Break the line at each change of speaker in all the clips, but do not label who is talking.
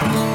You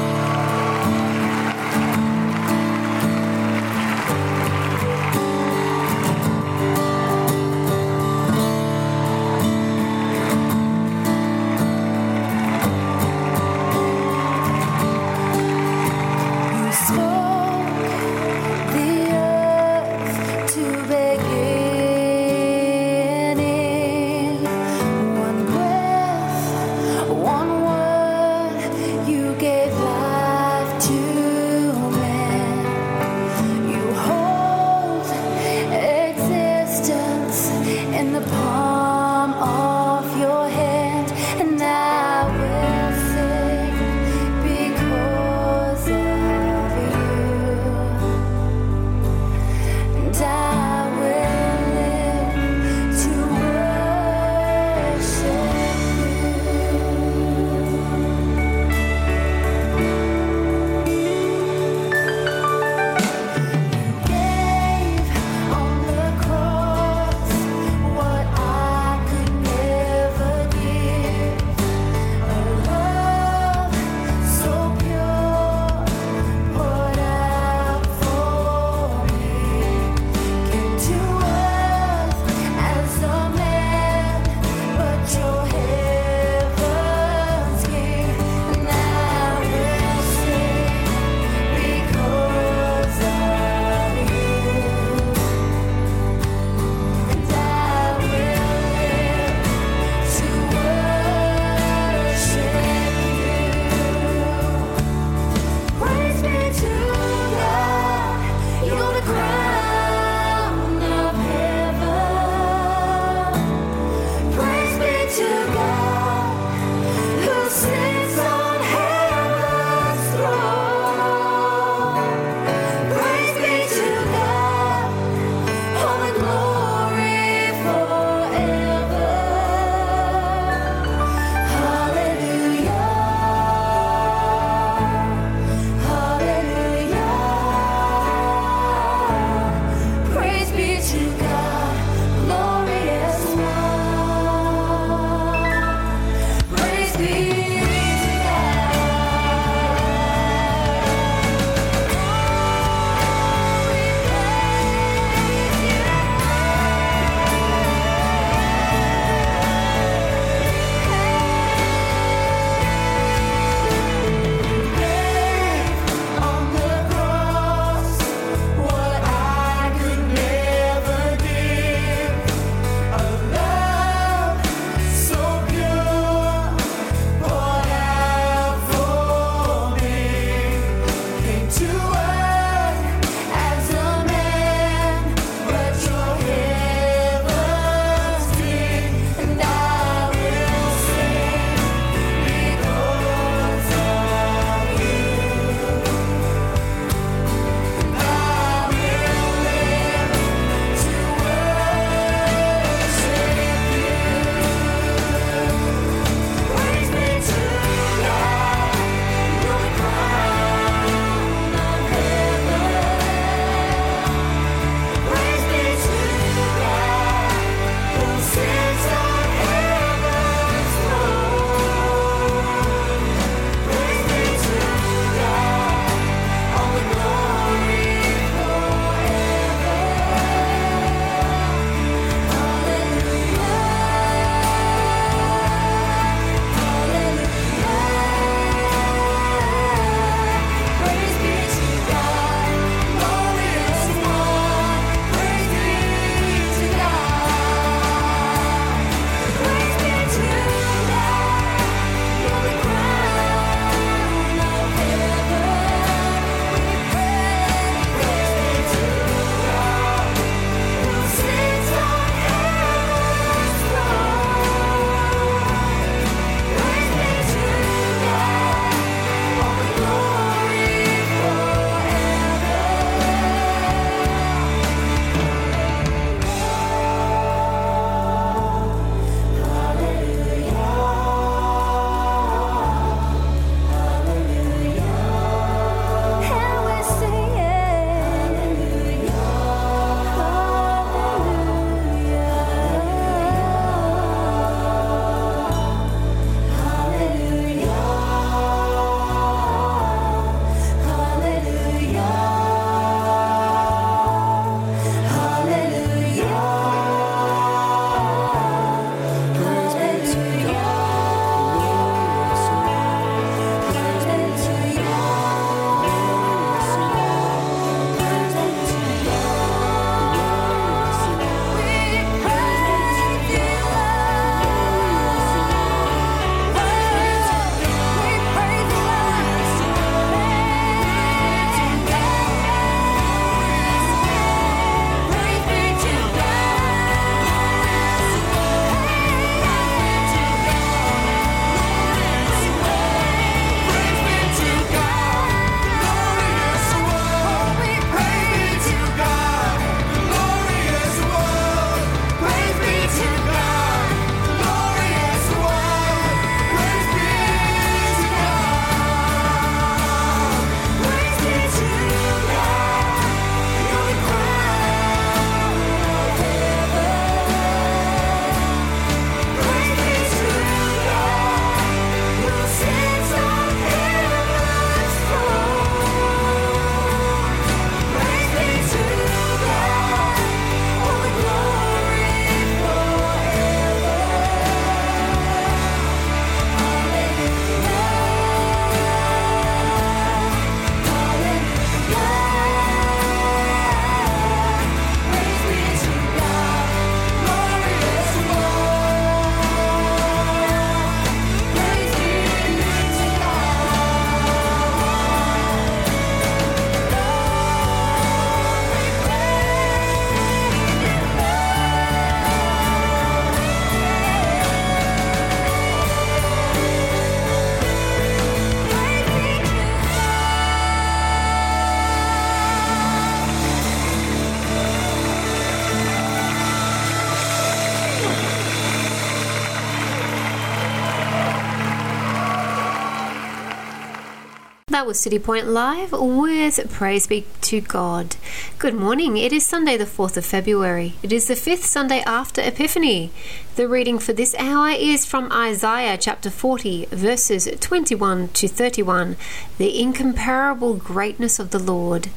That was Citipointe Live with Praise Be to God. Good morning. It is Sunday, the 4th of February. It is the fifth Sunday after Epiphany. The reading for this hour is from Isaiah chapter 40, verses 21 to 31. The incomparable greatness of the Lord.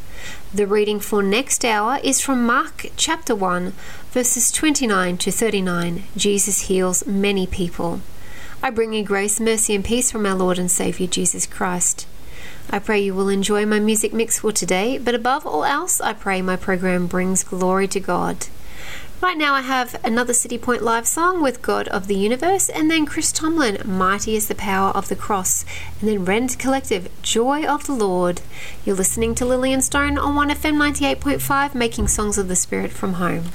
The reading for next hour is from Mark chapter 1, verses 29 to 39. Jesus heals many people. I bring you grace, mercy, and peace from our Lord and Saviour Jesus Christ. I pray you will enjoy my music mix for today, but above all else, I pray my program brings glory to God. Right now, I have another Citipointe Live song with God of the Universe, and then Chris Tomlin, Mighty is the Power of the Cross, and then Rend Collective, Joy of the Lord. You're listening to Lillian Stone on 1FM 98.5, making songs of the Spirit from home.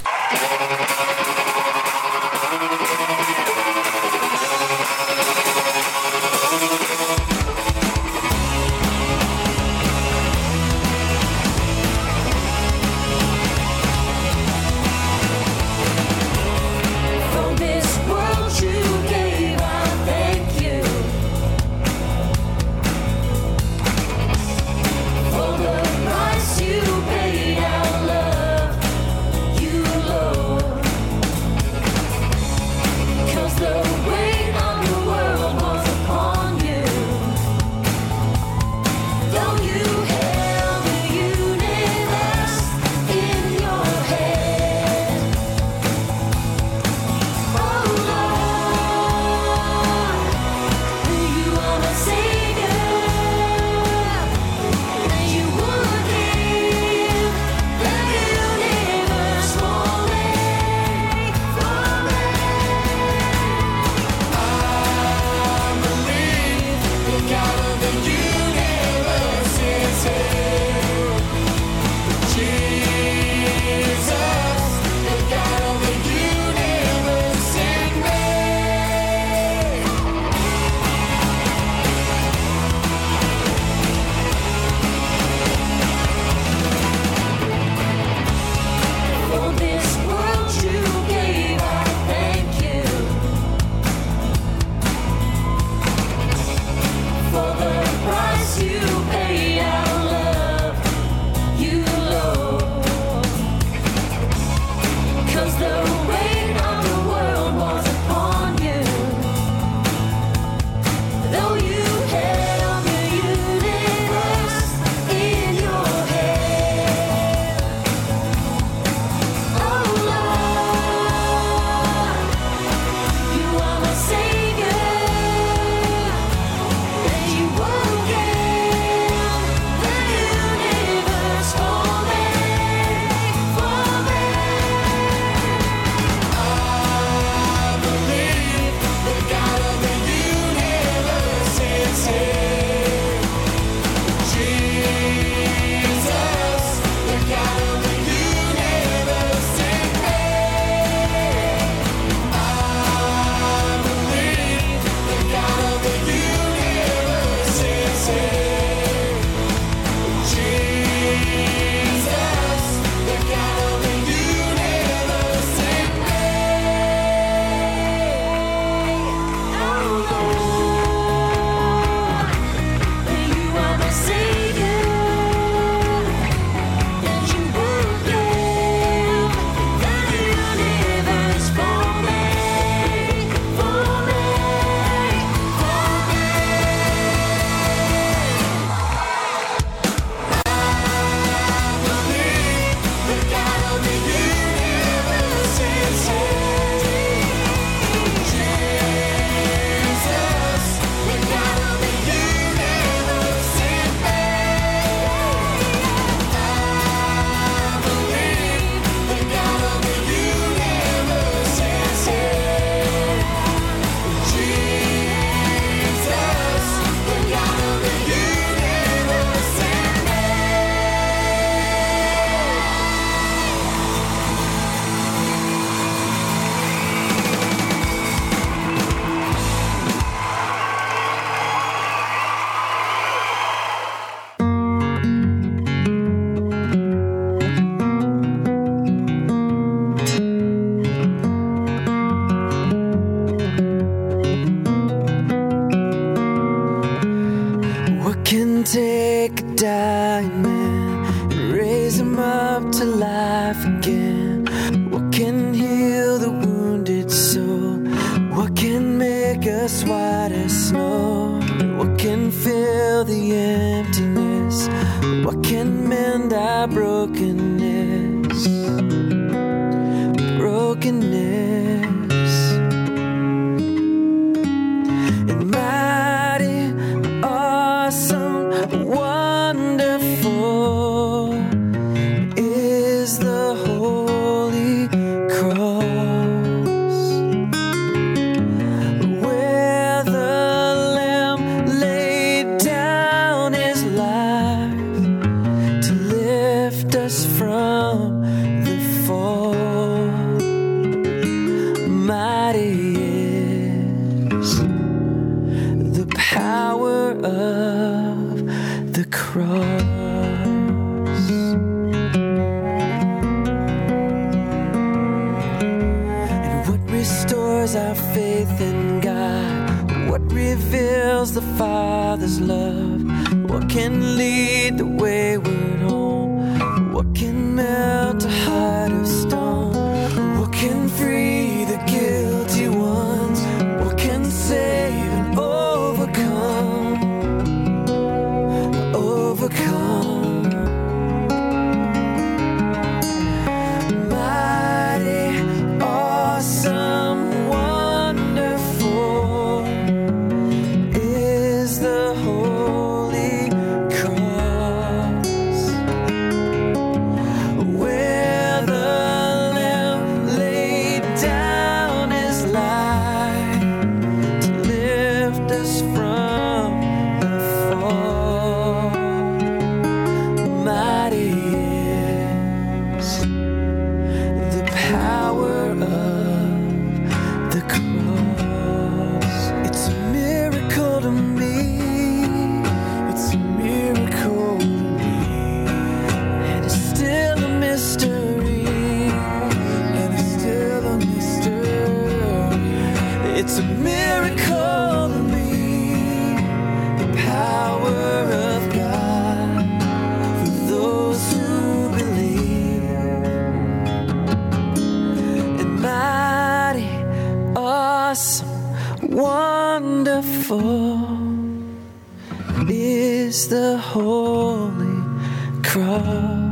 Cross,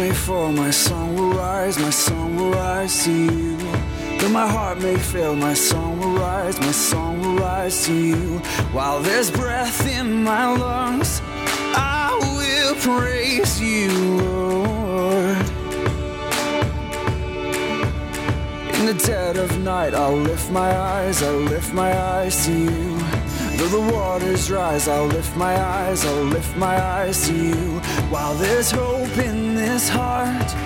may fall, my song will rise, my song will rise to you. Though my heart may fail, my song will rise, my song will rise to you. While there's breath in my lungs, I will praise you, Lord. In the dead of night, I'll lift my eyes, I'll lift my eyes to you. Though the waters rise, I'll lift my eyes, I'll lift my eyes to you. While there's hope his heart.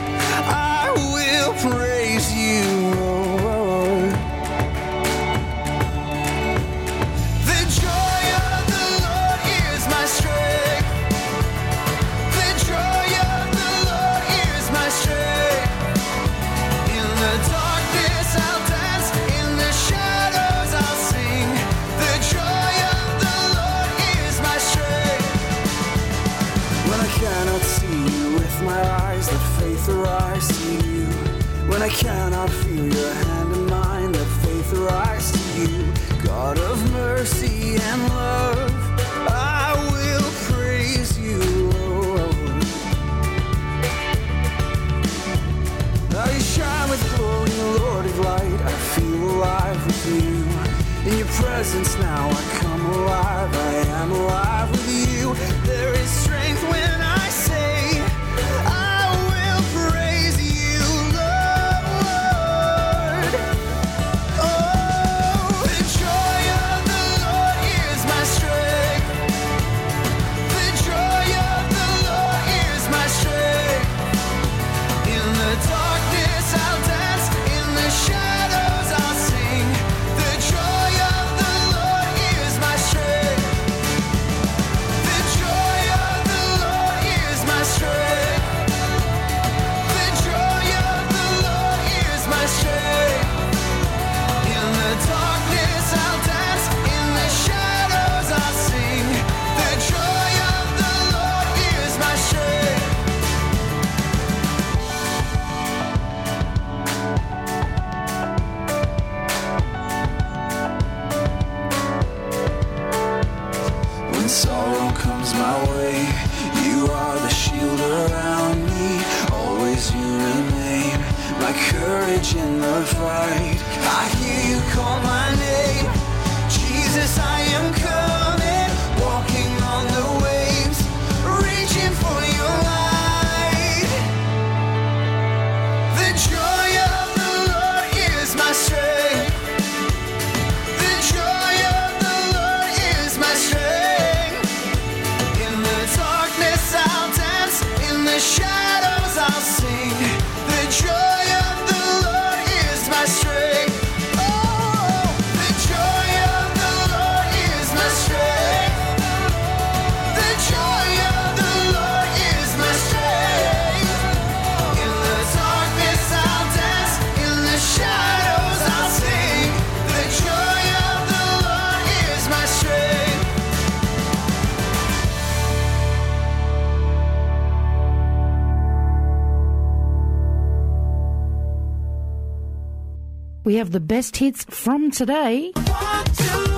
the
best hits from today. One, two,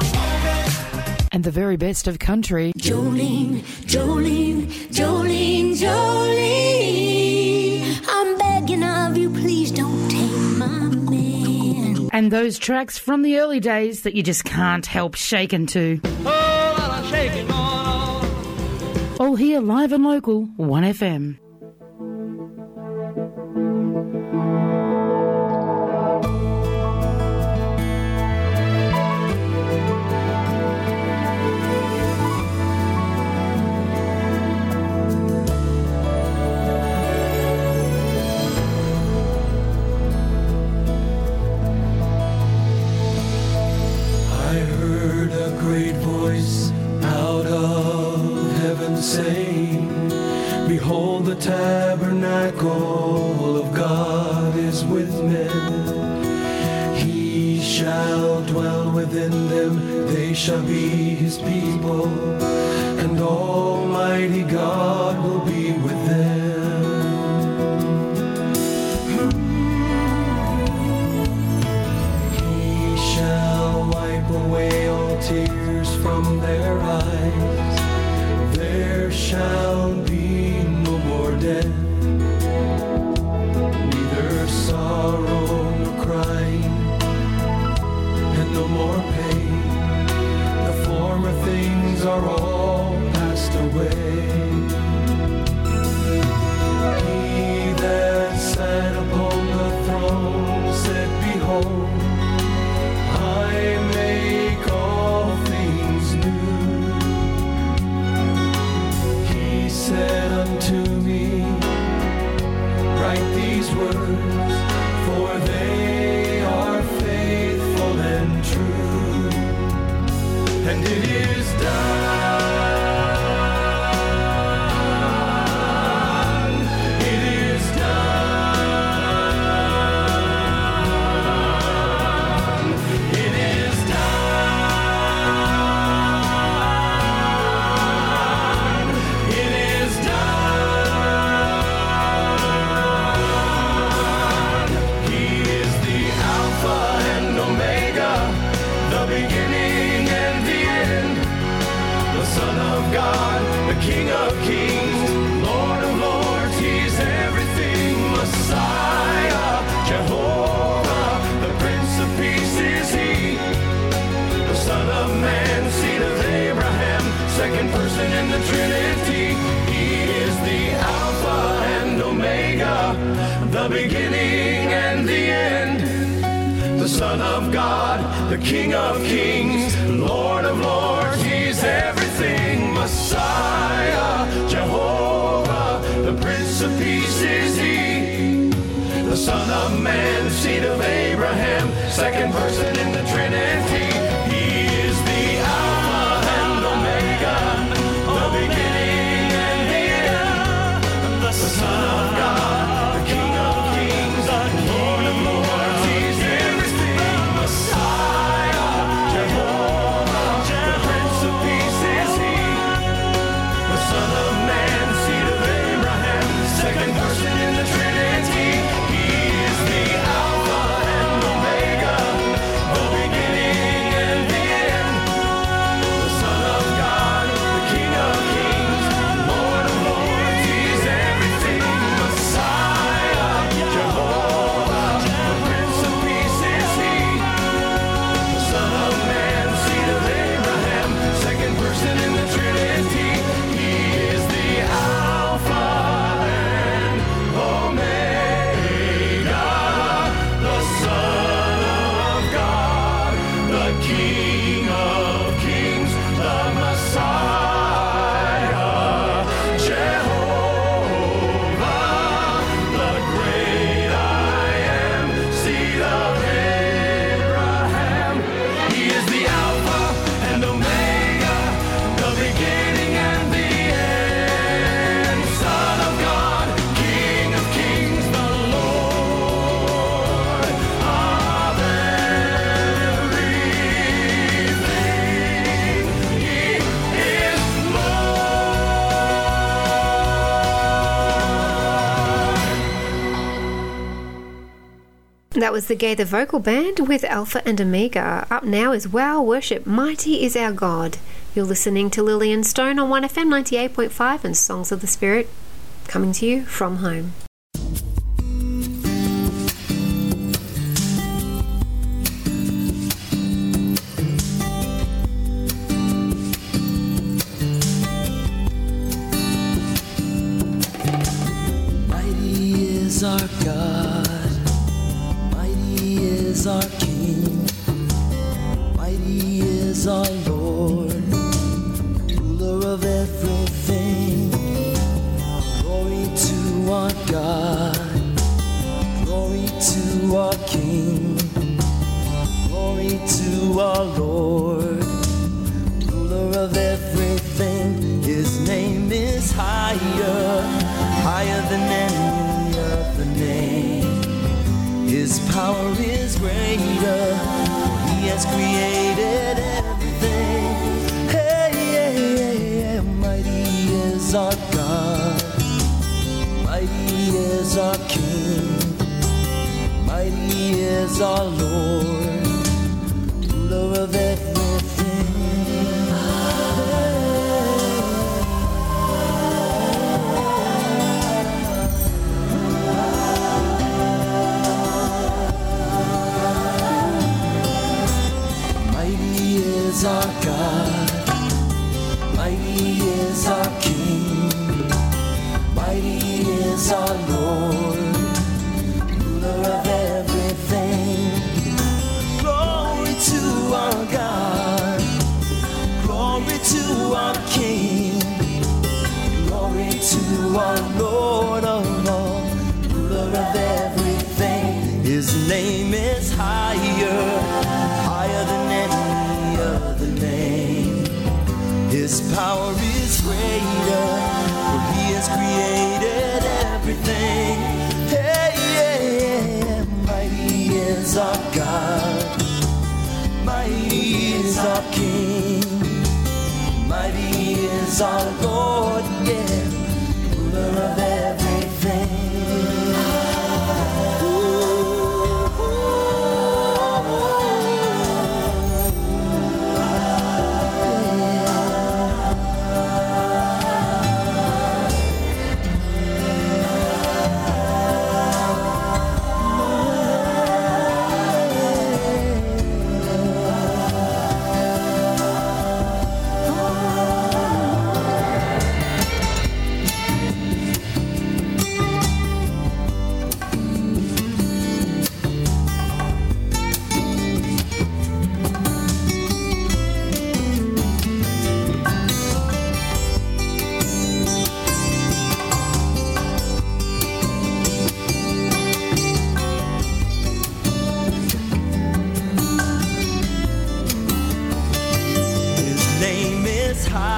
and the very best of country.
Jolene, Jolene, Jolene, Jolene. I'm begging of you, please don't take my man.
And those tracks from the early days that you just can't help shaking to. Oh, shaking All here live and local, 1FM.
great voice out of heaven saying, Behold, the tabernacle of God is with men. He shall dwell within them, they shall be his people, and Almighty God.
King of Kings.
That was the Gaither Vocal Band with Alpha and Omega. Up now is Wow Worship, Mighty is Our God. You're listening to Lillian Stone on 1FM 98.5 and Songs of the Spirit, coming to you from home.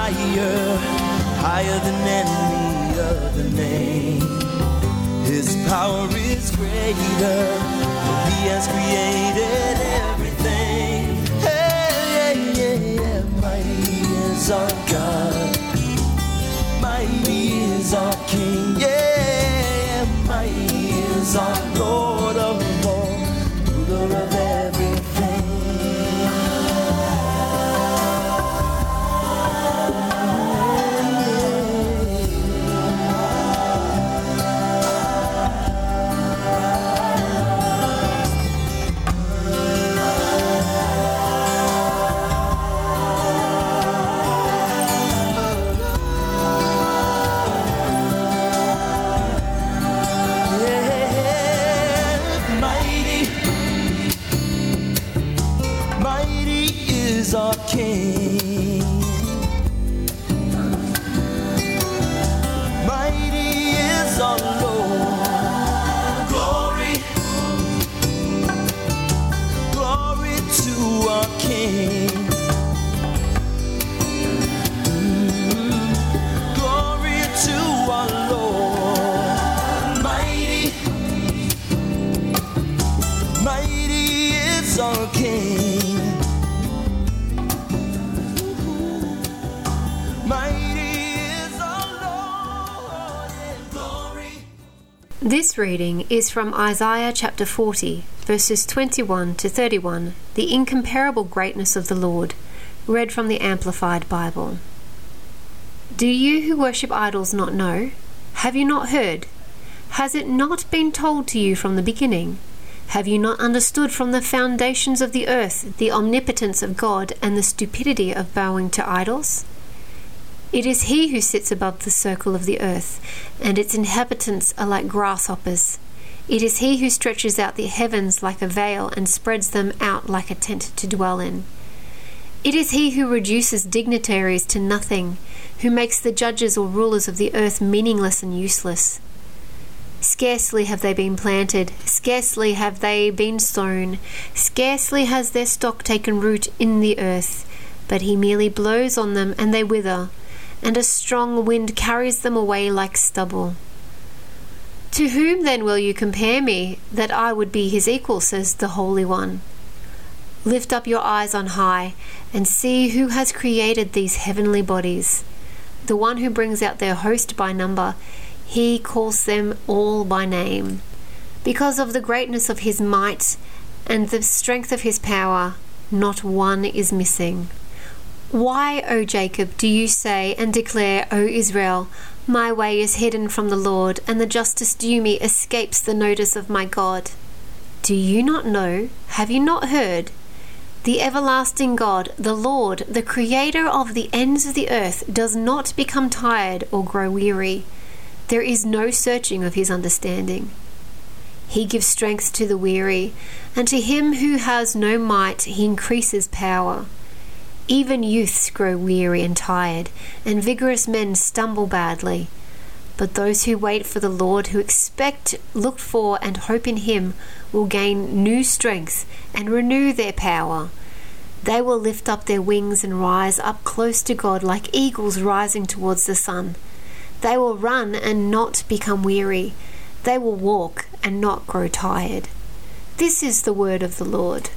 Higher, higher than any other name. His power is greater,
for he has created everything. Hey, yeah, yeah, mighty is our God, mighty is our King, yeah, mighty is our Lord of
This reading is from Isaiah chapter 40, verses 21 to 31, The Incomparable Greatness of the Lord, read from the Amplified Bible. Do you who worship idols not know? Have you not heard? Has it not been told to you from the beginning? Have you not understood from the foundations of the earth the omnipotence of God and the stupidity of bowing to idols? It is he who sits above the circle of the earth, and its inhabitants are like grasshoppers. It is he who stretches out the heavens like a veil and spreads them out like a tent to dwell in. It is he who reduces dignitaries to nothing, who makes the judges or rulers of the earth meaningless and useless. Scarcely have they been planted, scarcely have they been sown, scarcely has their stock taken root in the earth, but he merely blows on them and they wither, and a strong wind carries them away like stubble. To whom then will you compare me, that I would be his equal, says the Holy One? Lift up your eyes on high, and see who has created these heavenly bodies. The one who brings out their host by number, he calls them all by name. Because of the greatness of his might and the strength of his power, not one is missing. Why, O Jacob, do you say and declare, O Israel, my way is hidden from the Lord, and the justice due me escapes the notice of my God? Do you not know? Have you not heard? The everlasting God, the Lord, the Creator of the ends of the earth, does not become tired or grow weary. There is no searching of his understanding. He gives strength to the weary, and to him who has no might, he increases power. Even youths grow weary and tired, and vigorous men stumble badly. But those who wait for the Lord, who expect, look for, and hope in him,
will gain new strength and renew their power. They will lift up their wings and rise up close to God like eagles rising towards the sun. They will run and not become weary. They will walk and not grow tired. This is the word of the Lord.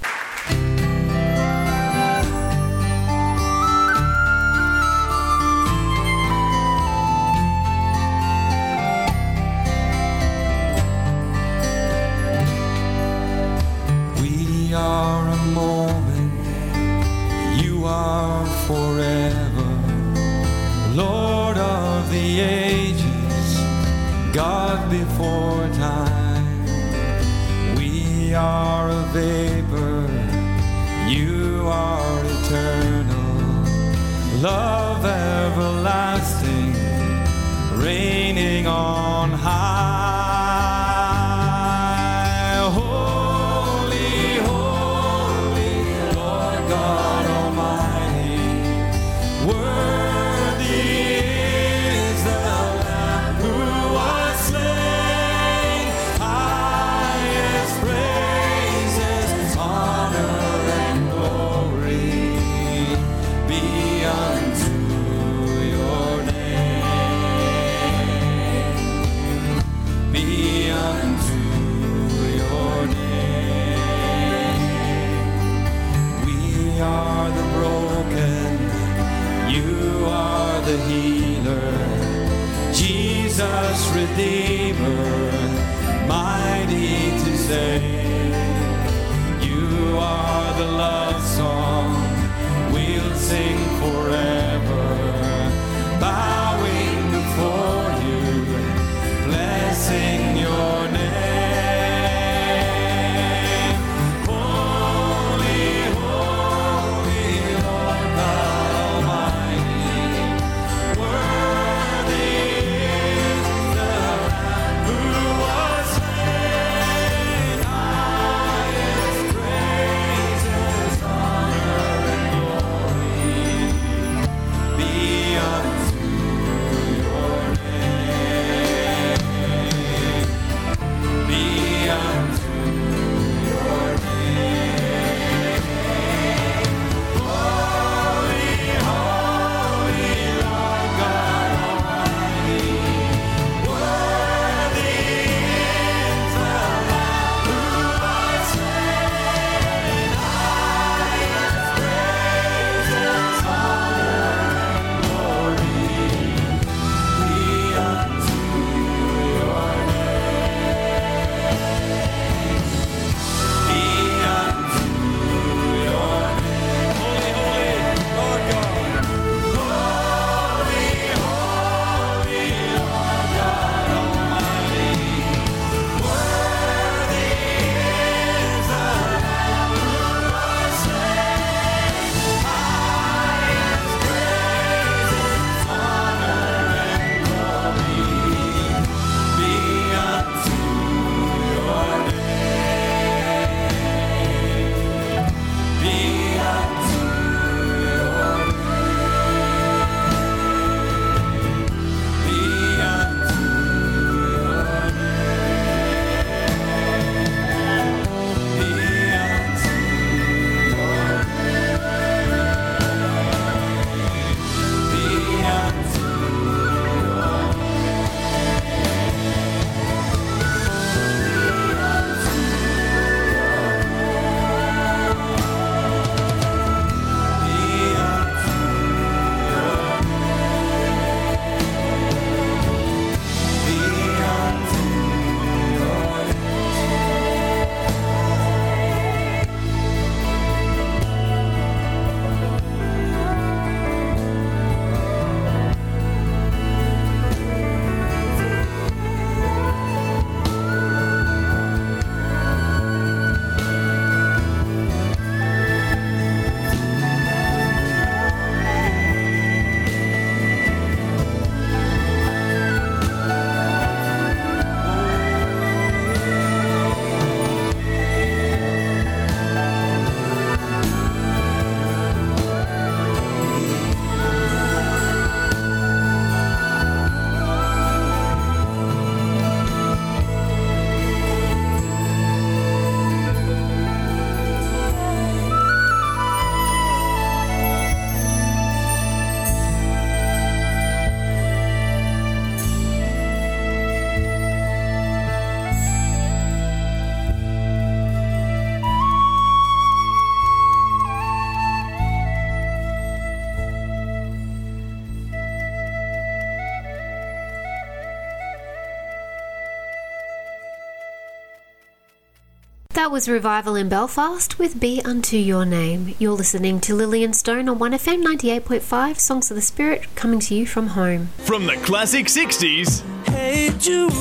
That was Revival in Belfast with Be Unto Your Name. You're listening to Lillian Stone on 1FM 98.5, Songs of the Spirit, coming to you from home.
From the classic 60s
Hey Jude,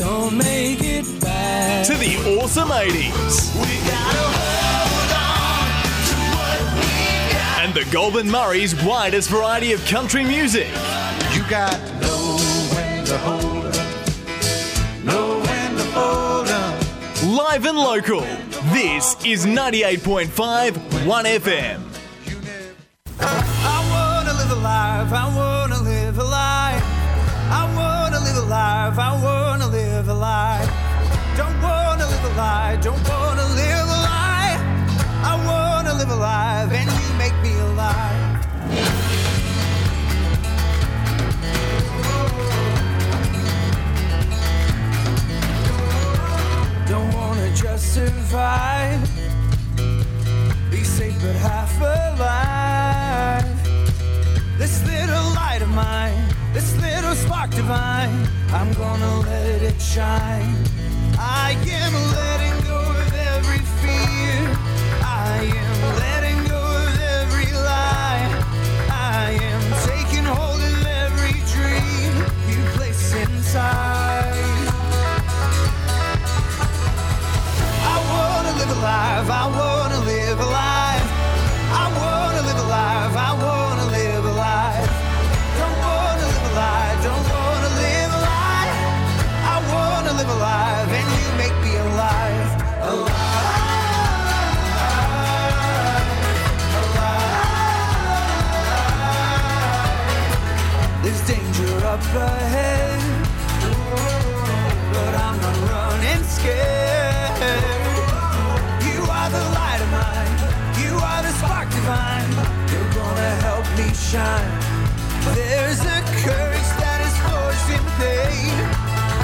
don't make it bad.
to the awesome 80s. And the Goldman Murray's widest variety of country music.
You got to
Live and local. This is 98.5 1FM.
Divine, I'm gonna let it shine. I am letting go of every fear. I am letting go of every lie. I am taking hold of every dream you place inside. I wanna live a life, I wanna live a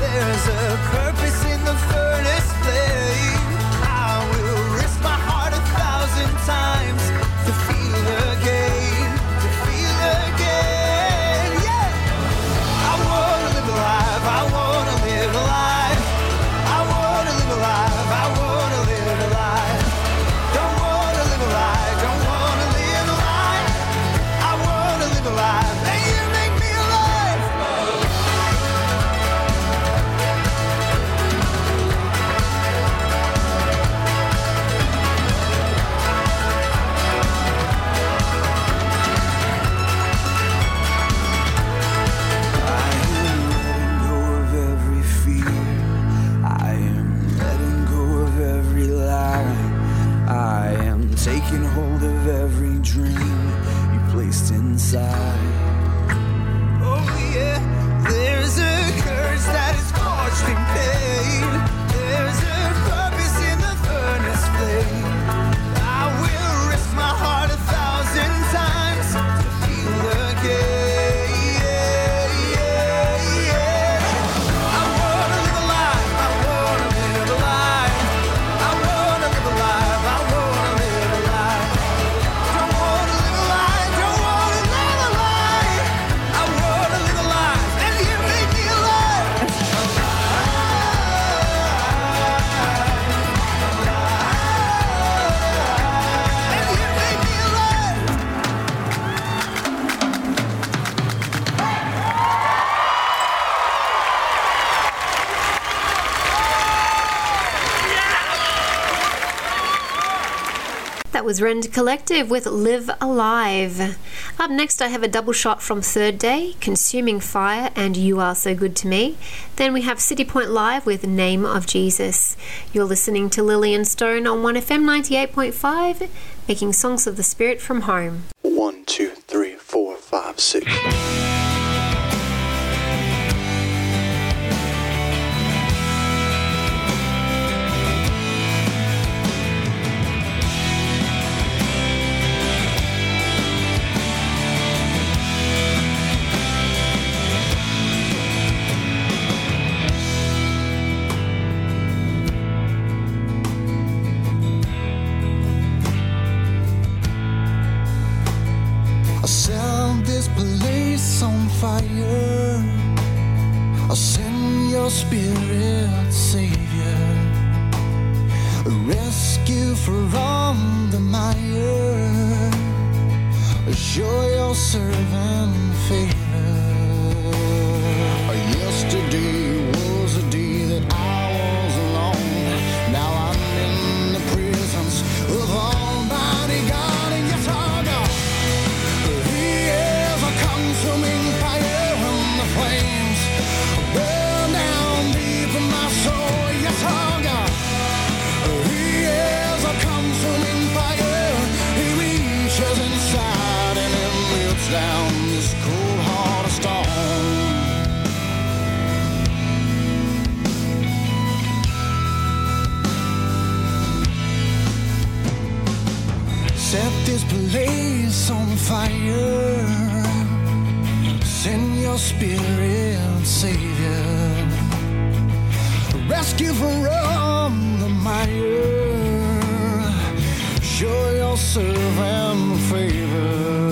There's a purpose in the furnace flame.
Was Rend Collective with Live Alive. Up next, I have a double shot from Third Day, Consuming Fire, and You Are So Good to Me. Then we have Citipointe Live with Name of Jesus. You're listening to Lillian Stone on 1FM 98.5, making songs of the Spirit from home.
One, two, three, four, five, six.
fire. I'll send your spirit, Savior, a
rescue from the mire. Show your servant favor. Yesterday. face on fire. Send your spirit, Savior. Rescue from the mire. Show your servant favor.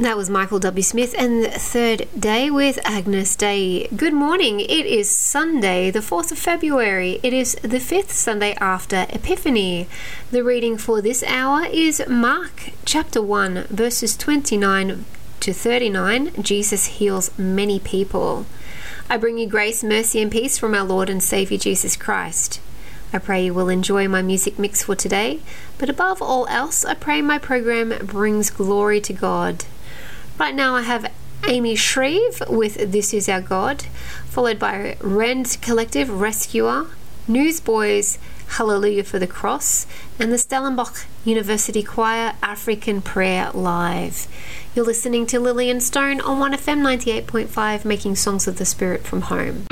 That was
Michael W. Smith and the Third Day with Agnus Dei. Good morning. It is Sunday, the 4th of February. It is the fifth Sunday after Epiphany. The reading for this hour is Mark chapter 1, verses 29 to 39. Jesus heals many people. I bring you grace, mercy, and peace from our Lord and Savior Jesus Christ. I pray you will enjoy my music mix for today, but above all else, I pray my program brings glory to God. Right now, I have Amy Shreve with This Is Our God, followed by Rend Collective Rescuer, Newsboys Hallelujah for the Cross, and the Stellenbosch University Choir African Prayer Live. You're listening to Lillian Stone on 1FM 98.5, making songs of the Spirit from home.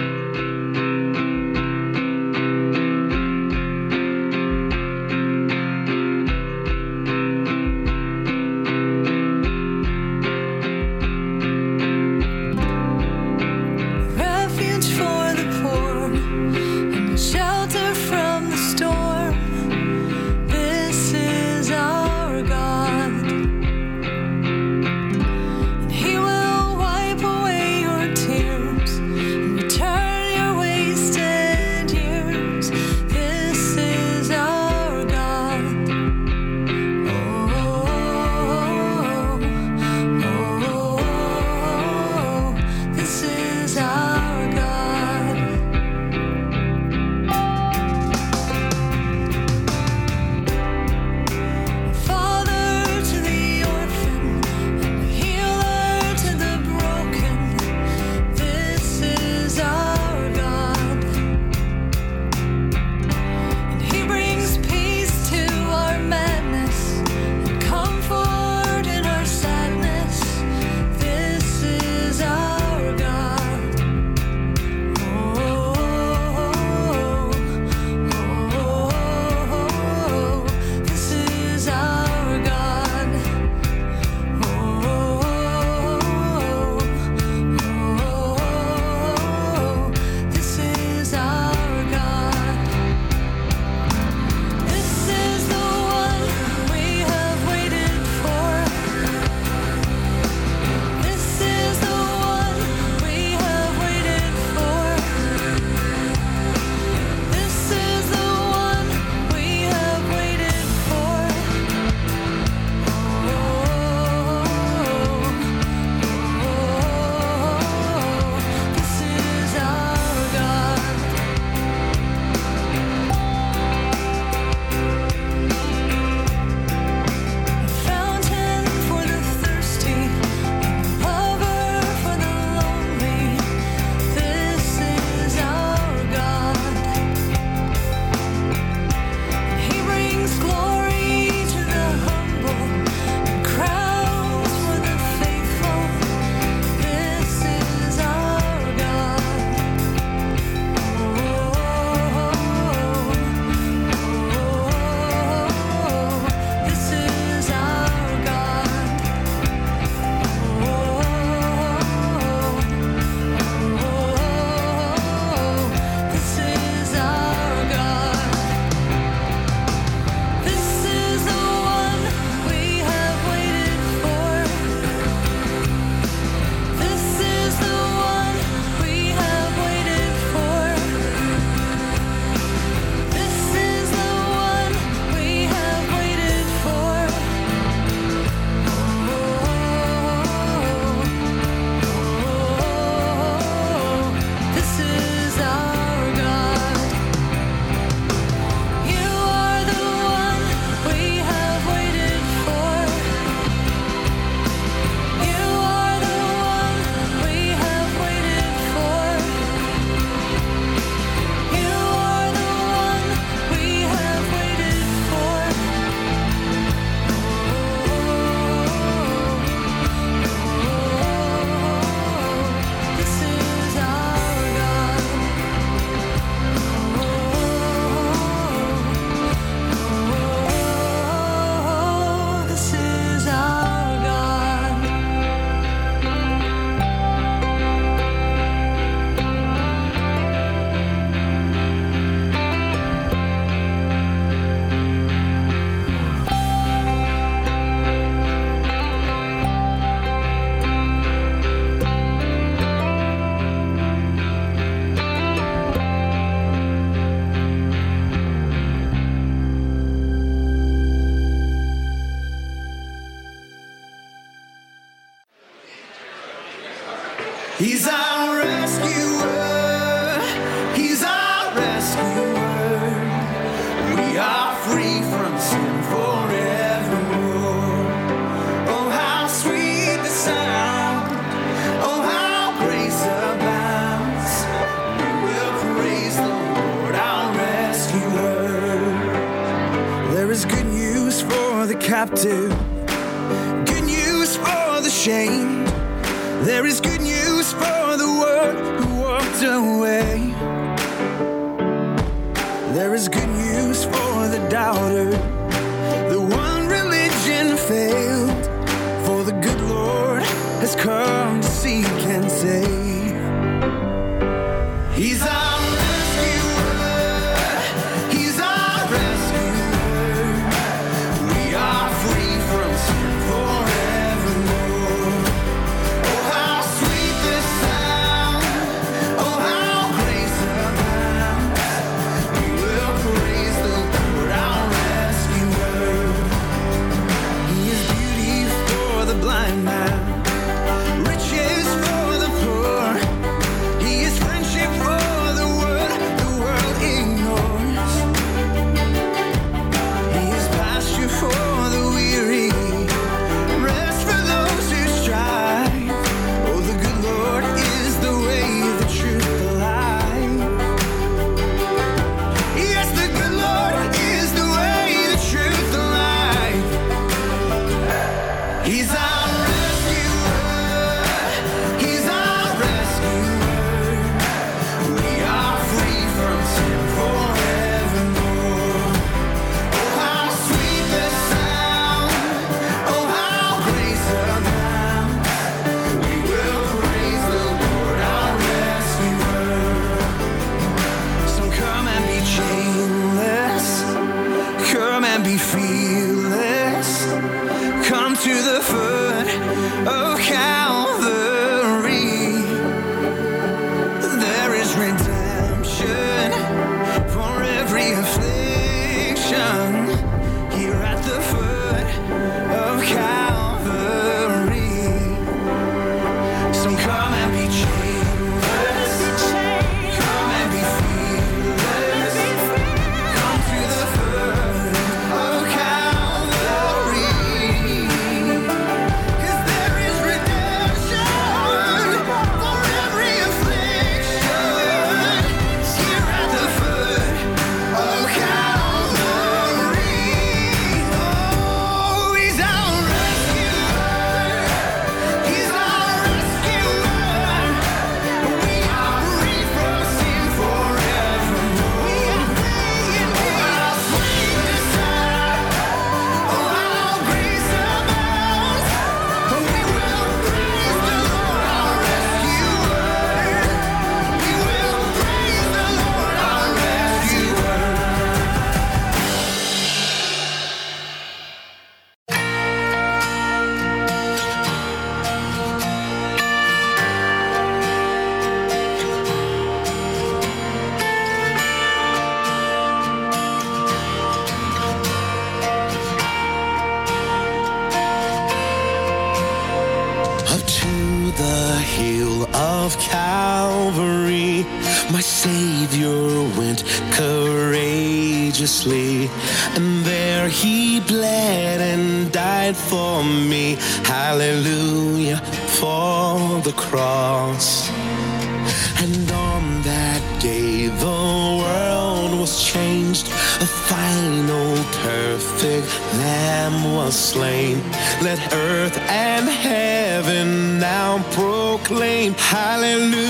Let earth and heaven now proclaim hallelujah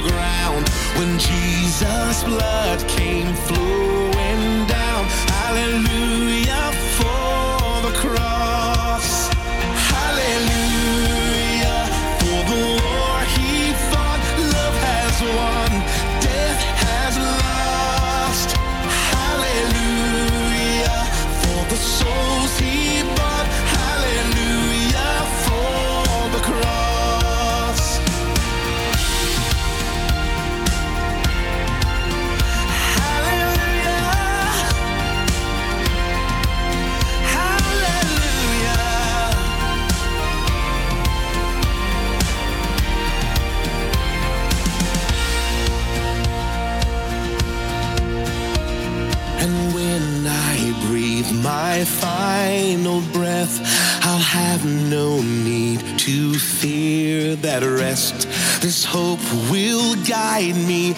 ground when Jesus' blood came flowing. hope will guide me.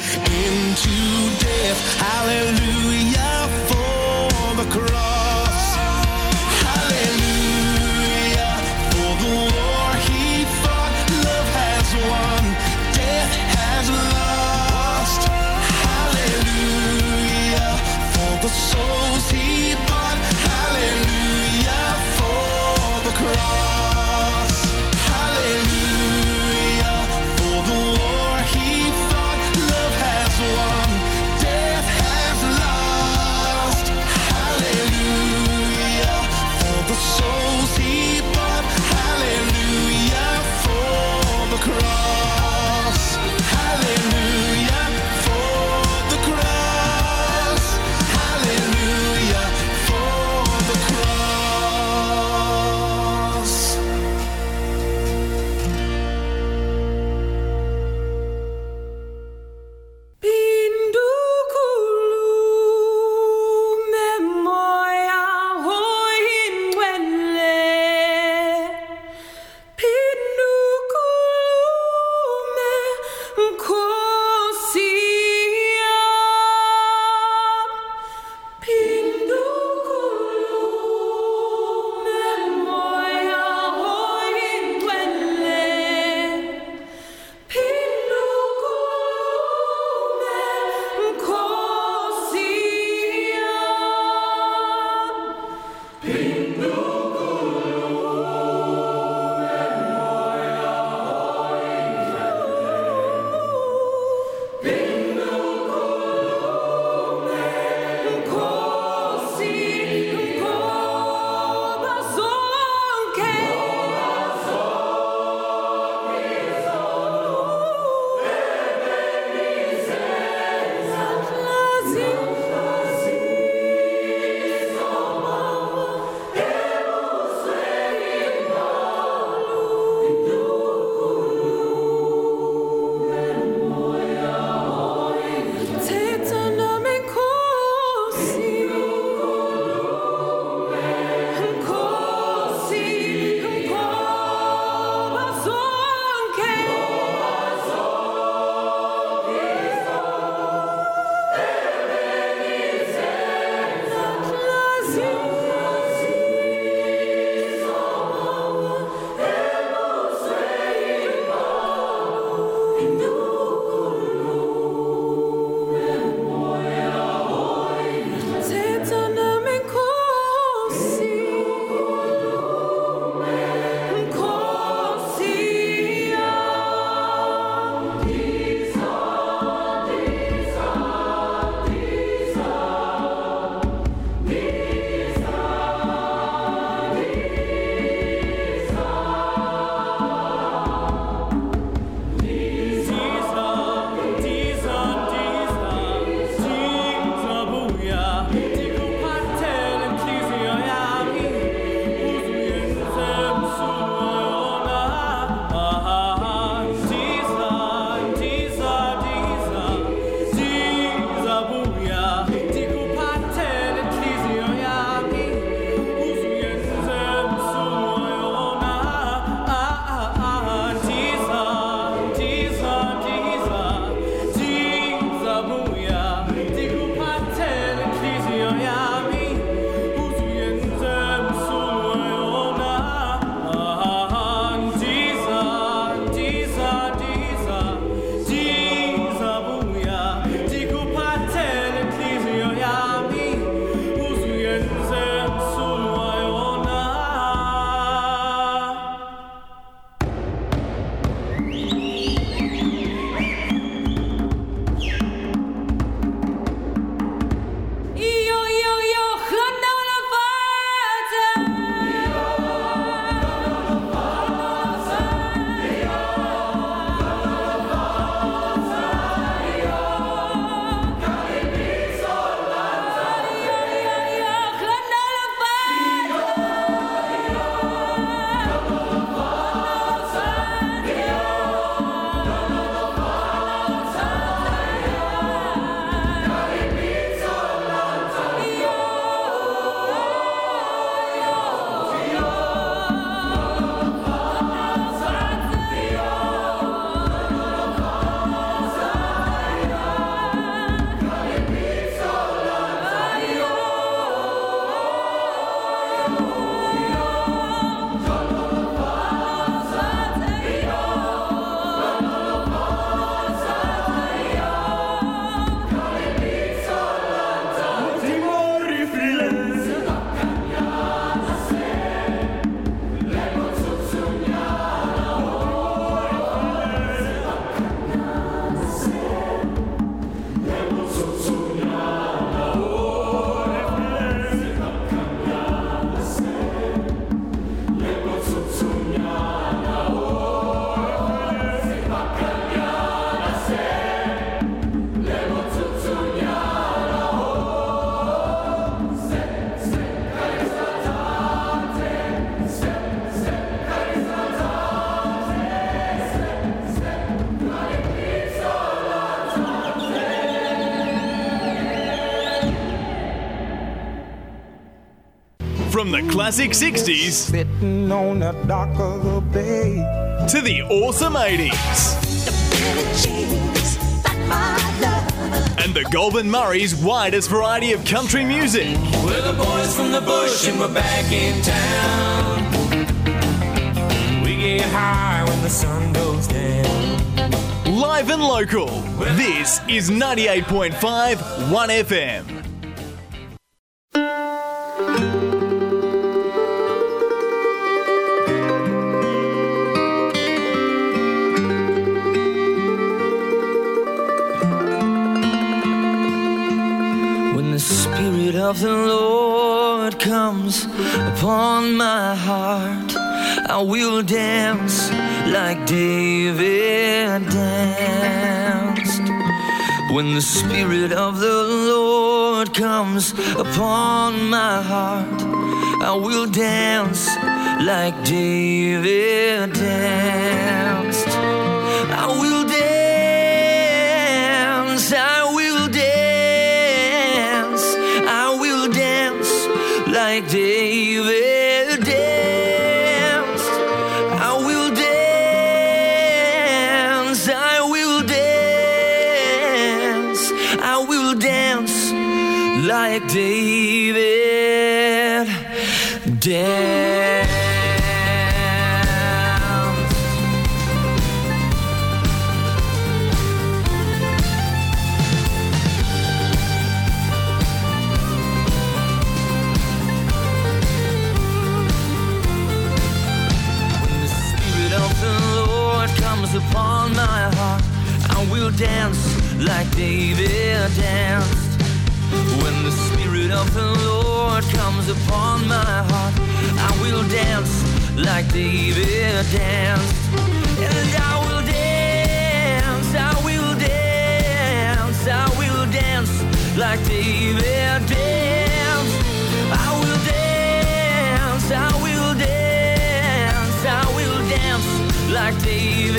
the
classic 60s
the
to the awesome 80s. And the Goulburn Murray's widest variety of country music.
We're the boys from the bush and we're back in town. We get high when the sun goes down.
Live and local, this is 98.5 1FM.
like David. David. And I will dance, I will dance, I will dance like David danced. I will dance, I will dance, I will dance like David.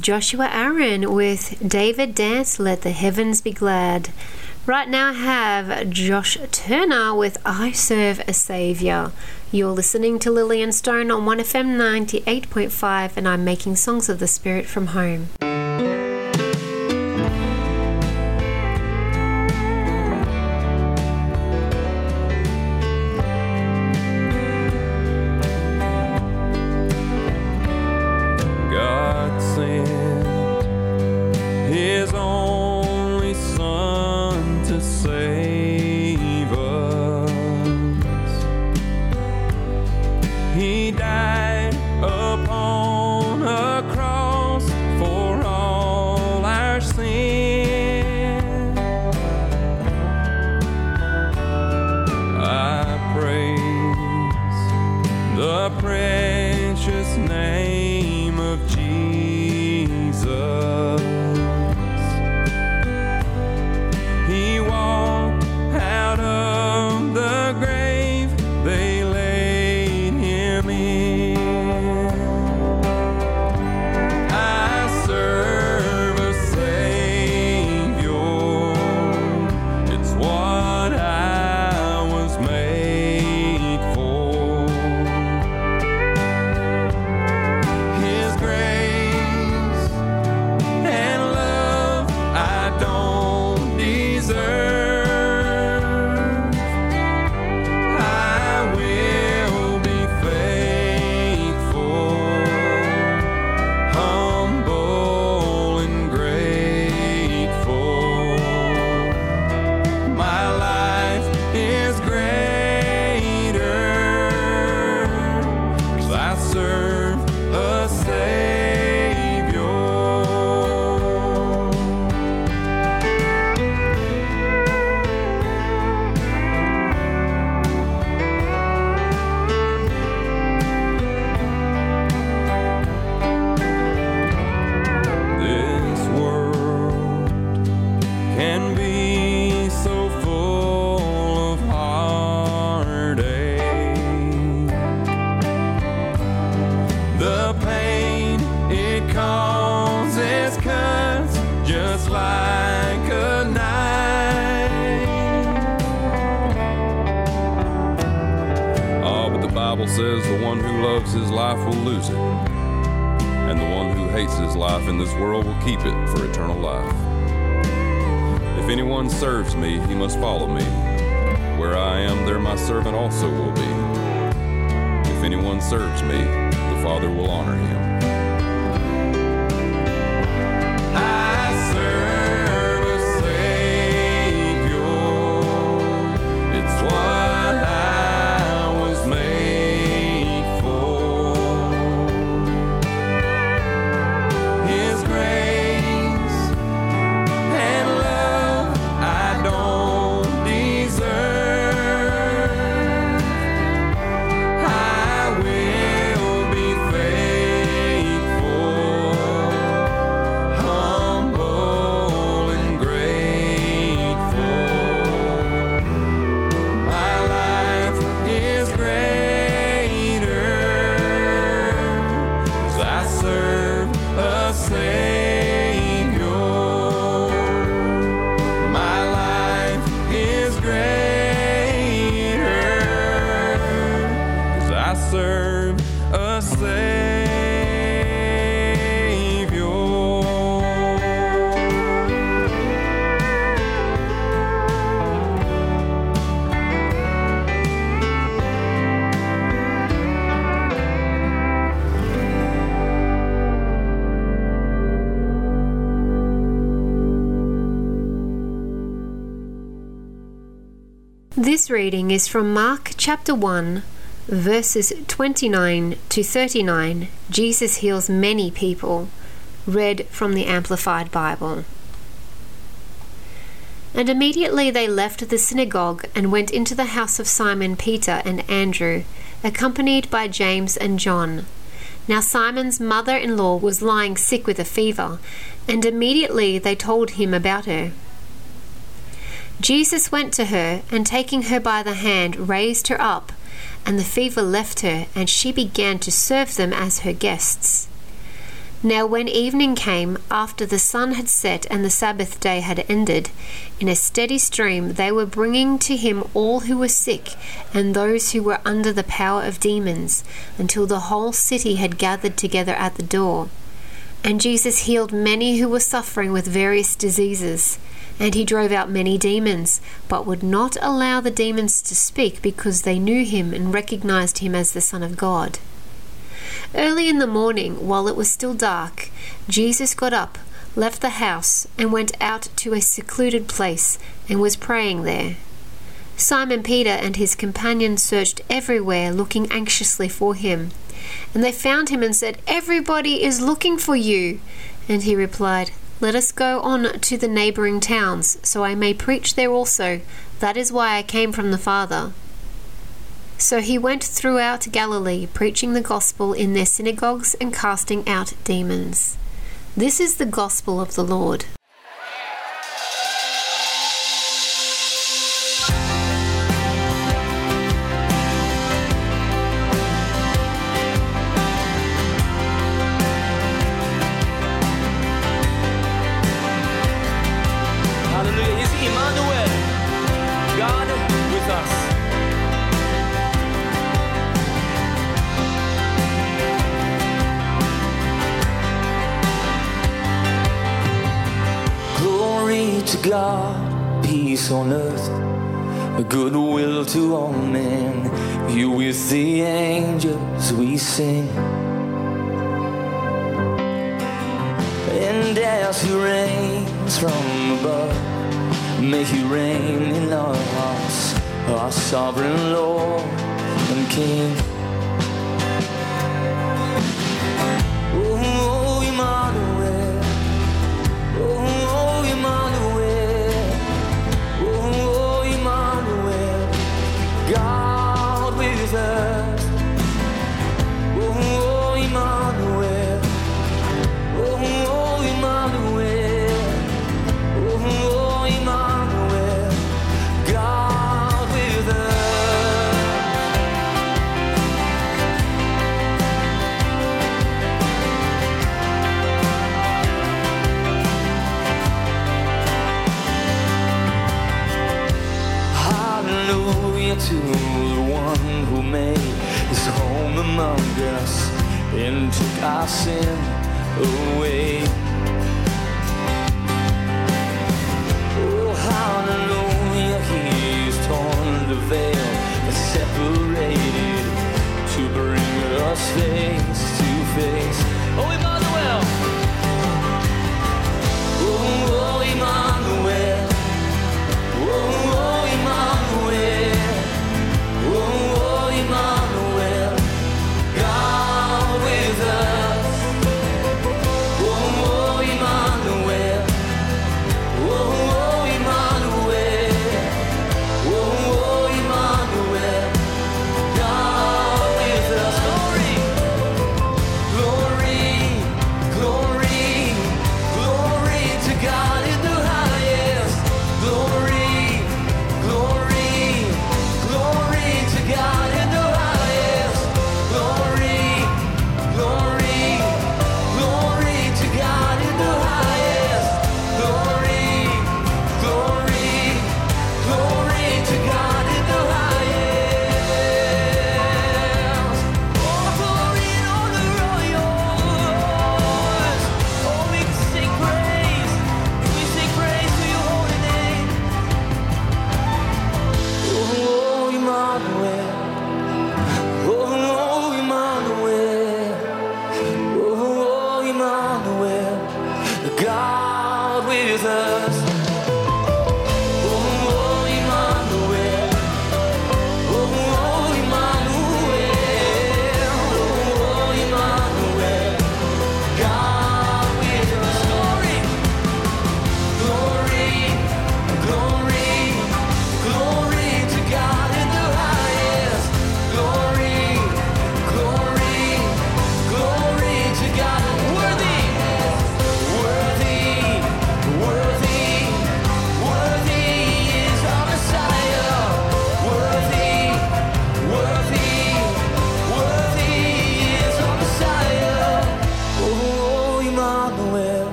Joshua Aaron with David Dance, Let the Heavens Be Glad. Right now, I have Josh Turner with I Serve a Savior. You're listening to Lillian Stone on 1FM 98.5, and I'm making songs of the Spirit from home.
precious name of Jesus.
reading is from Mark chapter 1, verses 29 to 39. Jesus heals many people. Read from the Amplified Bible. And immediately they left the synagogue and went into the house of Simon Peter and Andrew, accompanied by James and John. Now Simon's mother in law was lying sick with a fever, and immediately they told him about her. Jesus went to her, and taking her by the hand, raised her up, and the fever left her, and she began to serve them as her guests. Now, when evening came, after the sun had set and the Sabbath day had ended, in a steady stream they were bringing to him all who were sick and those who were under the power of demons, until the whole city had gathered together at the door. And Jesus healed many who were suffering with various diseases and he drove out many demons, but would not allow the demons to speak because they knew him and recognized him as the Son of God. Early in the morning, while it was still dark, Jesus got up, left the house, and went out to a secluded place and was praying there. Simon Peter and his companions searched everywhere, looking anxiously for him. And they found him and said, Everybody is looking for you. And he replied, Let us go on to the neighboring towns, so I may preach there also. That is why I came from the Father. So he went throughout Galilee, preaching the gospel in their synagogues and casting out demons. This is the gospel of the Lord.
All men. You with the angels we sing. And as he reigns from above, may he reign in our hearts, our sovereign Lord and King. Oh, oh Emmanuel. Oh, Emmanuel. Among us and took our sin away. Oh, hallelujah, he's torn the veil that separated to bring us face to face. Oh, Emmanuel! Oh, oh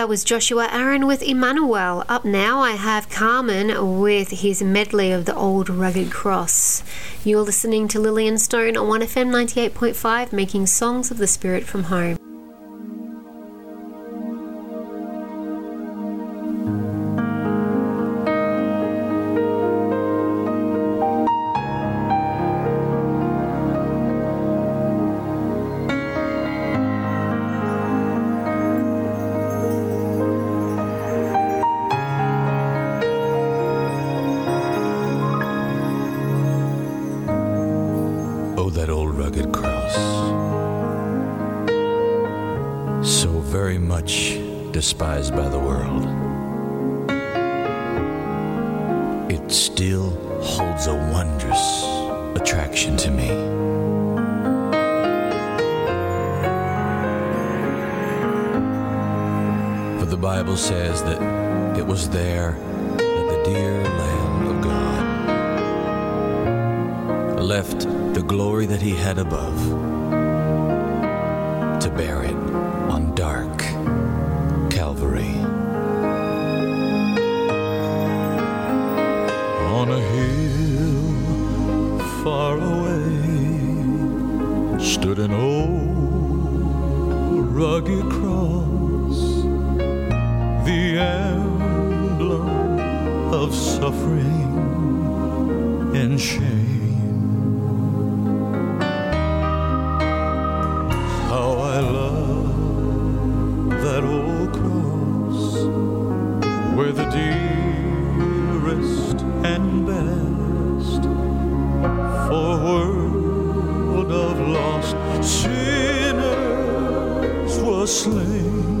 That was Joshua Aaron with Emmanuel. Up now, I have Carmen with his medley of the old rugged cross. You're listening to Lillian Stone on 1FM 98.5, making songs of the spirit from home.
And best for a world of lost sinners was slain.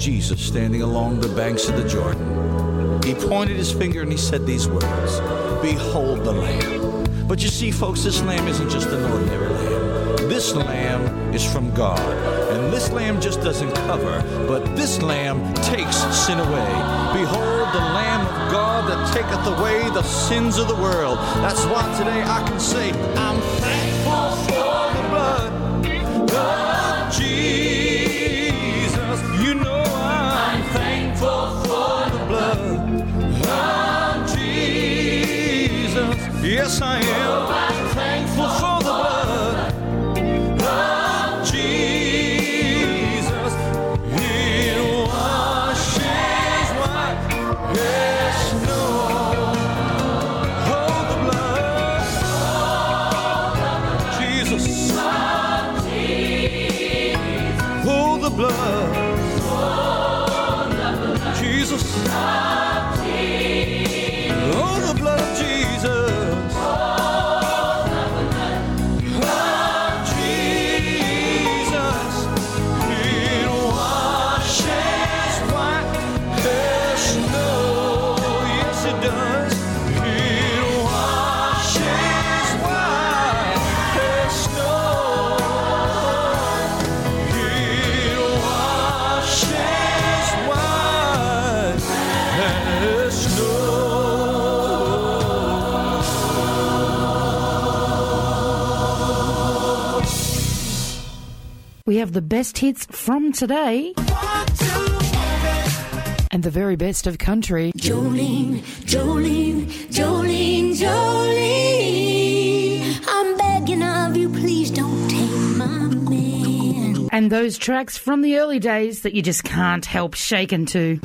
Jesus
standing along the banks of the Jordan. He pointed his finger and he said these words Behold the Lamb. But you see, folks, this lamb isn't just an ordinary lamb. This lamb is from God. And this lamb just doesn't cover, but this lamb takes sin away. Behold the Lamb of God that taketh away the sins of the world. That's why today I can say, I'm thankful
We have the best hits from today and the very best of country.
Jolene, Jolene, Jolene, Jolene. I'm begging of you, please don't take my man.
And those tracks from the early days that you just can't help shaking to.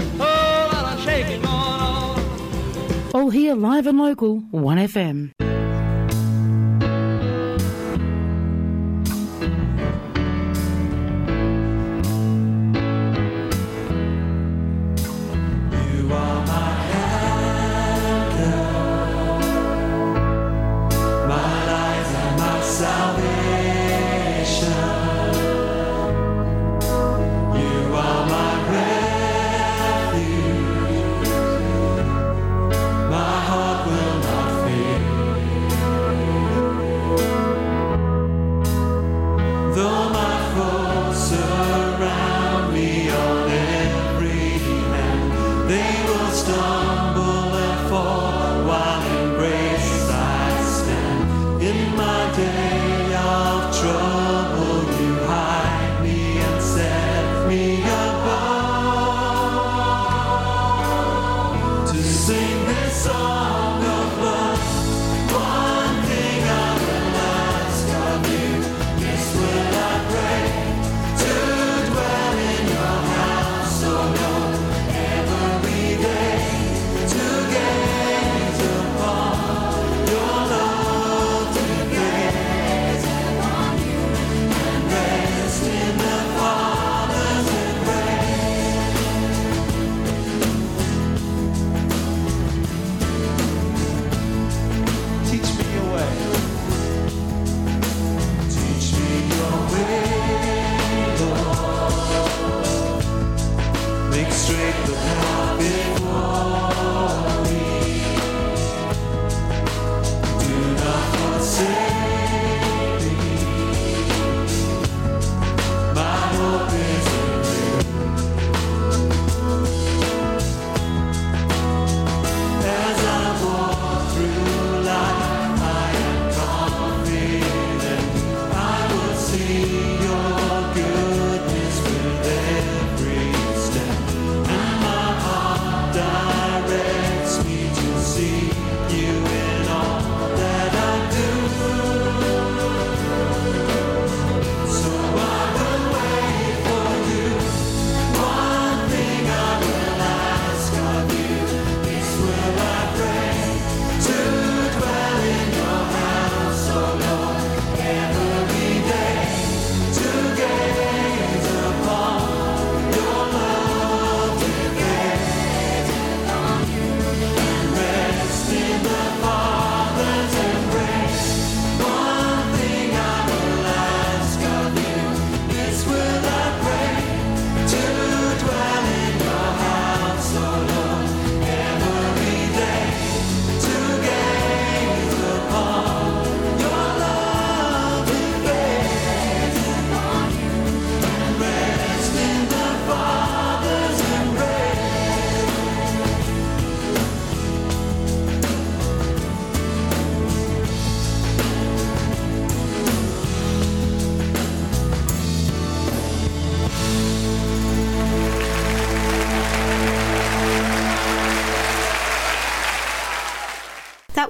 All here live and local, 1FM.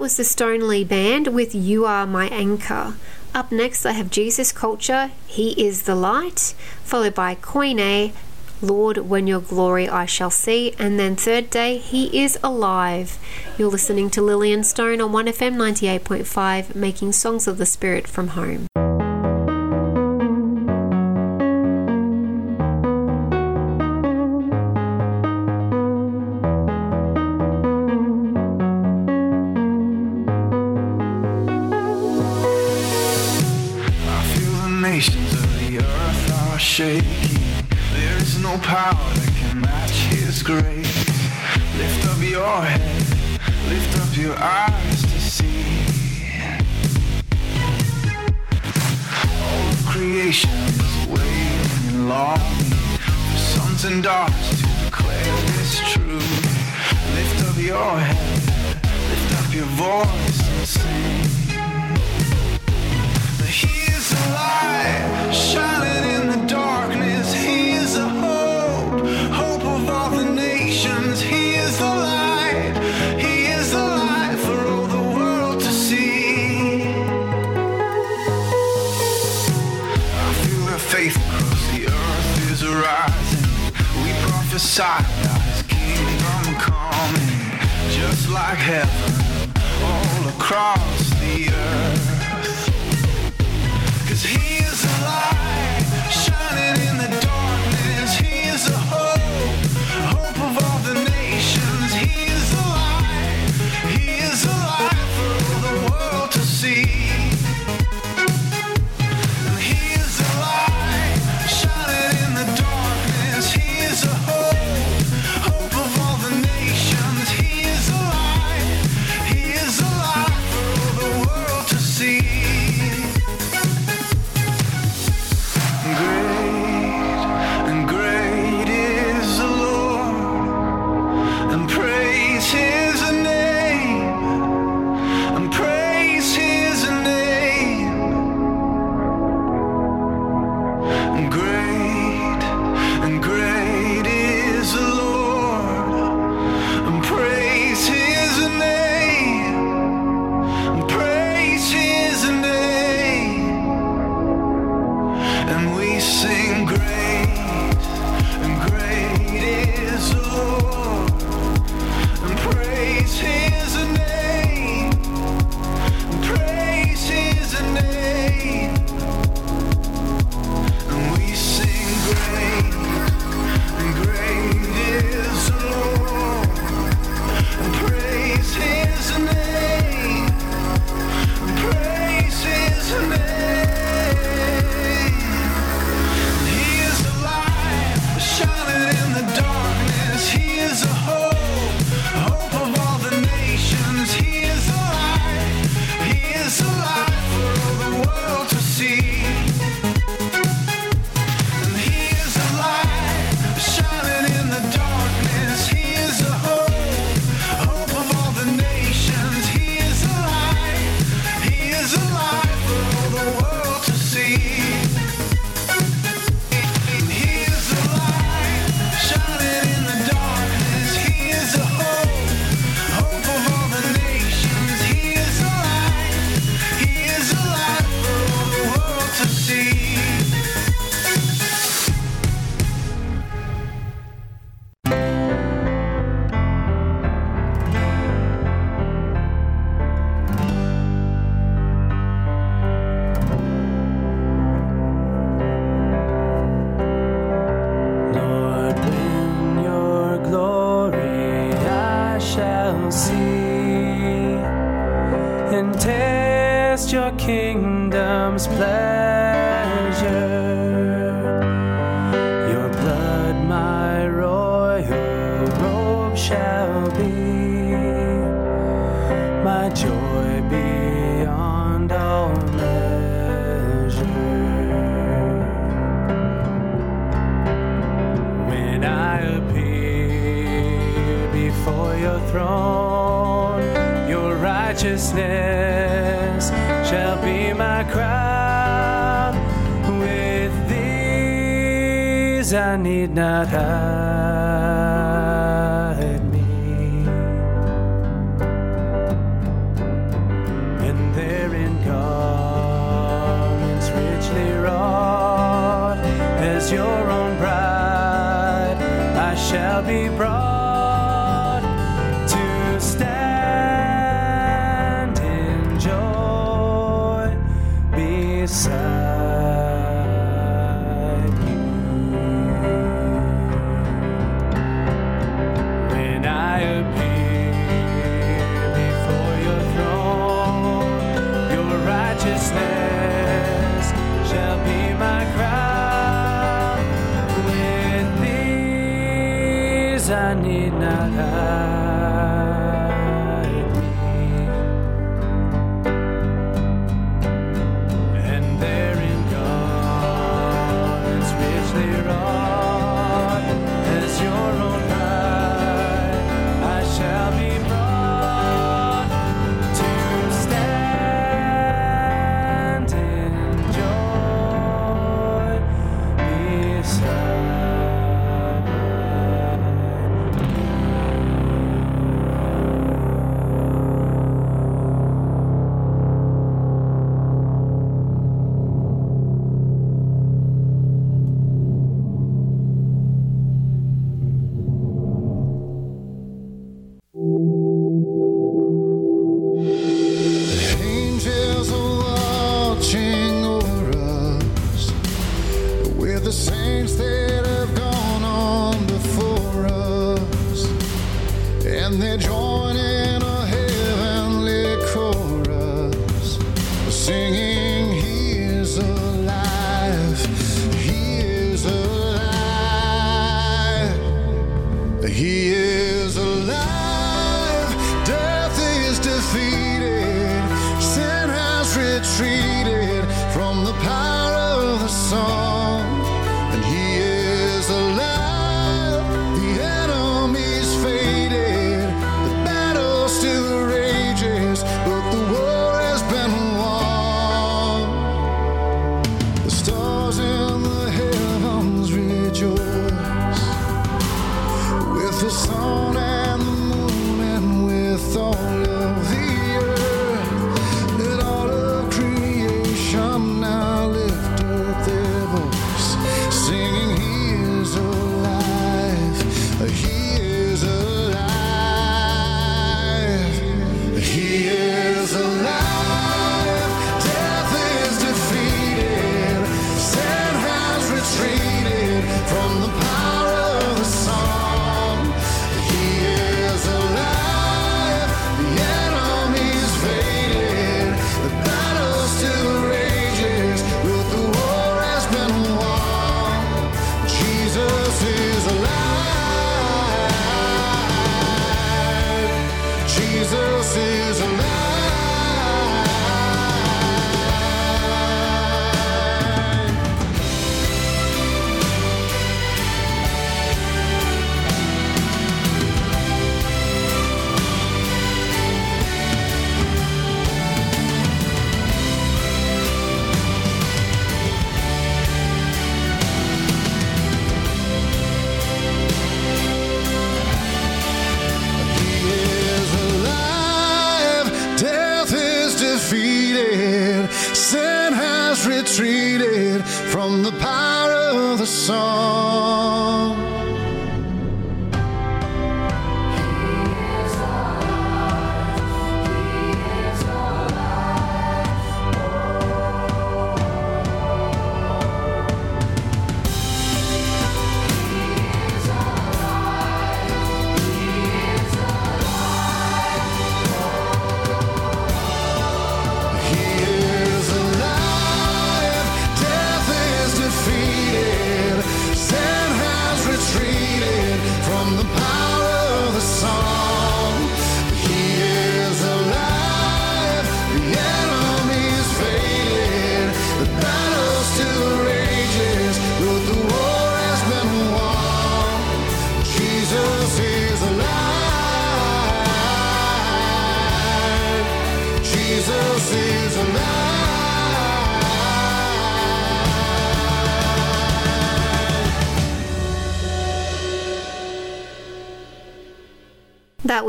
was the Stoneleigh Band with You Are My Anchor. Up next, I have Jesus Culture, He is the Light, followed by Queen A, Lord, when your glory I shall see, and then Third Day, He is alive. You're listening to Lillian Stone on 1FM 98.5, making songs of the Spirit from home.
He is
alive, death is defeated, sin has retreated from the power of the song.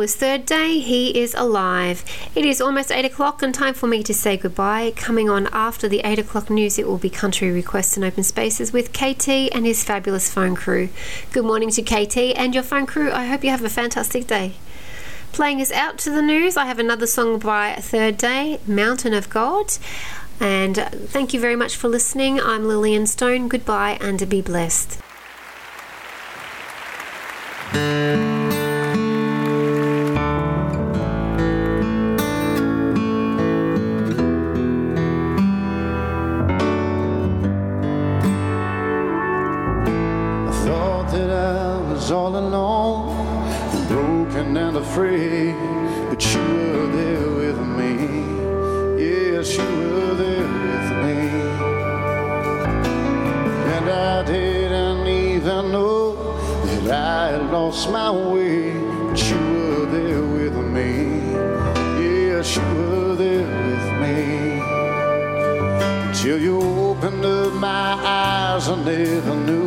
Was Third Day. He is alive. It is almost eight o'clock and time for me to say goodbye. Coming on after the eight o'clock news, it will be country requests and open spaces with KT and his fabulous phone crew. Good morning to KT and your phone crew. I hope you have a fantastic day. Playing us out to the news, I have another song by Third Day, Mountain of God. And thank you very much for listening. I'm Lillian Stone. Goodbye and be blessed.
And afraid, but you were there with me. Yes, you were there with me. And I didn't even know that I had lost my way, but you were there with me. Yes, you were there with me. Till you opened up my eyes, I never knew.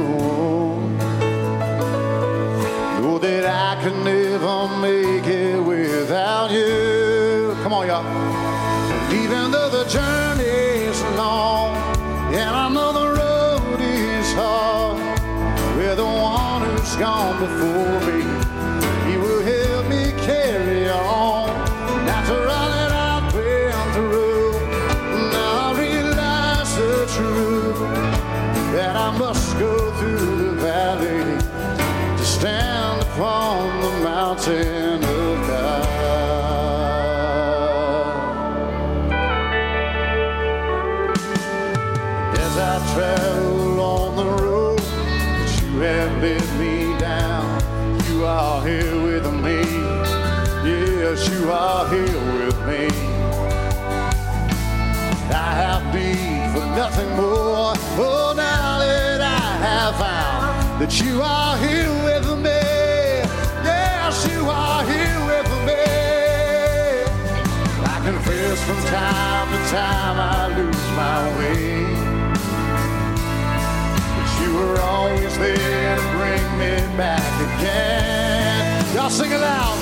That I could never make it without you. Come on, y'all. Even though the journey is long and I know the road is hard, we're the one who's gone before me, nothing more. Oh, now that I have found that you are here with me. Yes, you are here with me. I confess from time to time I lose my way. But you were always there to bring me back again. Y'all sing it loud.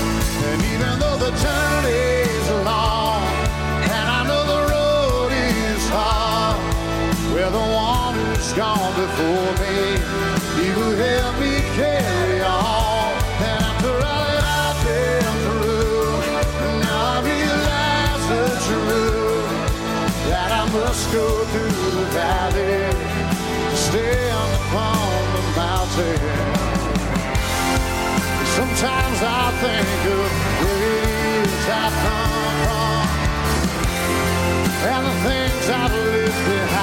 And even though the journey's long, where the one who's gone before me, he will help me carry on. And after all that I've been through, now I realize the truth that I must go through the valley to stand upon the mountain. Sometimes I think of ways I've come from and the things I've left behind.